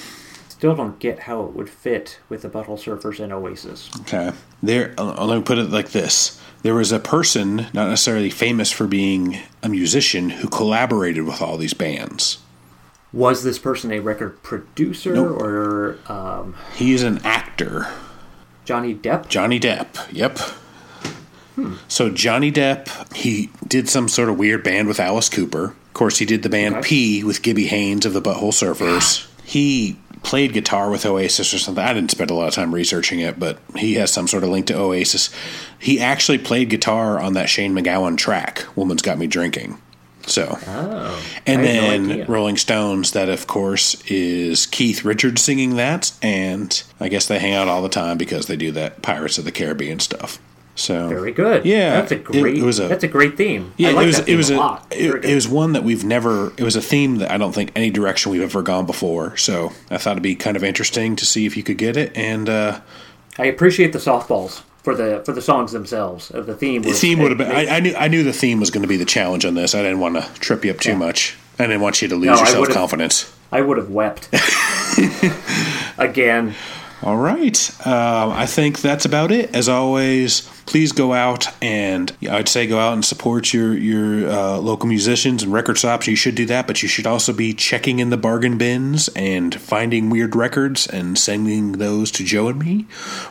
Still don't get how it would fit with the Butthole Surfers and Oasis. Okay. There uh, let me put it like this. There was a person, not necessarily famous for being a musician, who collaborated with all these bands. Was this person a record producer Nope. or um, He's an actor. Johnny Depp? Johnny Depp. Yep. So Johnny Depp, he did some sort of weird band with Alice Cooper. Of course, he did the band Okay. P with Gibby Haynes of the Butthole Surfers. He played guitar with Oasis or something. I didn't spend a lot of time researching it, but he has some sort of link to Oasis. He actually played guitar on that Shane MacGowan track, "Woman's Got Me Drinking." So, Oh. and had no then. Rolling Stones, that of course is Keith Richards singing that, and I guess they hang out all the time because they do that Pirates of the Caribbean stuff. So Very good. Yeah, that's a great. it was a- that's a great theme. Yeah, I like it was it was a a, lot. It, it was one that we've never. It was a theme that I don't think any direction we've ever gone before. So I thought it'd be kind of interesting to see if you could get it. And uh, I appreciate the softballs for the for the songs themselves. Uh, the theme. the theme would have been. I, I knew I knew the theme was going to be the challenge on this. I didn't want to trip you up too Yeah. much. I didn't want you to lose No, your self confidence. I would have wept again. All right. Um, I think that's about it. As always, please go out and I'd say go out and support your your uh, local musicians and record shops. You should do that, but you should also be checking in the bargain bins and finding weird records and sending those to Joe and me,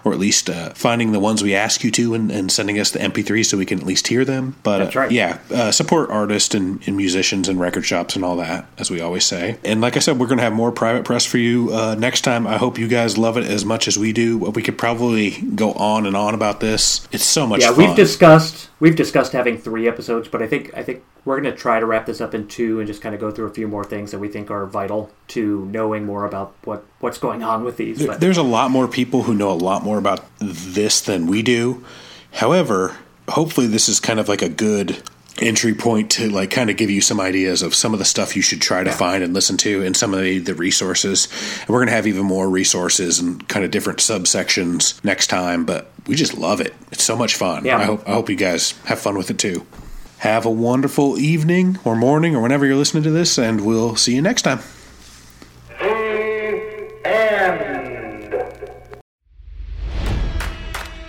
or at least uh, finding the ones we ask you to and, and sending us the MP3 so we can at least hear them. But That's uh, yeah, uh, support artists and, and musicians and record shops and all that, as we always say. And like I said, we're going to have more private press for you uh, next time. I hope you guys love it as much as we do. We could probably go on and on about this. It's so much yeah, fun. we've discussed we've discussed having three episodes, but I think I think we're going to try to wrap this up in two and just kind of go through a few more things that we think are vital to knowing more about what what's going on with these. There- But There's a lot more people who know a lot more about this than we do. However, hopefully this is kind of like a good entry point to like kind of give you some ideas of some of the stuff you should try to find and listen to and some of the, the resources. And we're going to have even more resources and kind of different subsections next time, but we just love it. It's so much fun. Yeah. I hope I hope you guys have fun with it too. Have a wonderful evening or morning or whenever you're listening to this and we'll see you next time.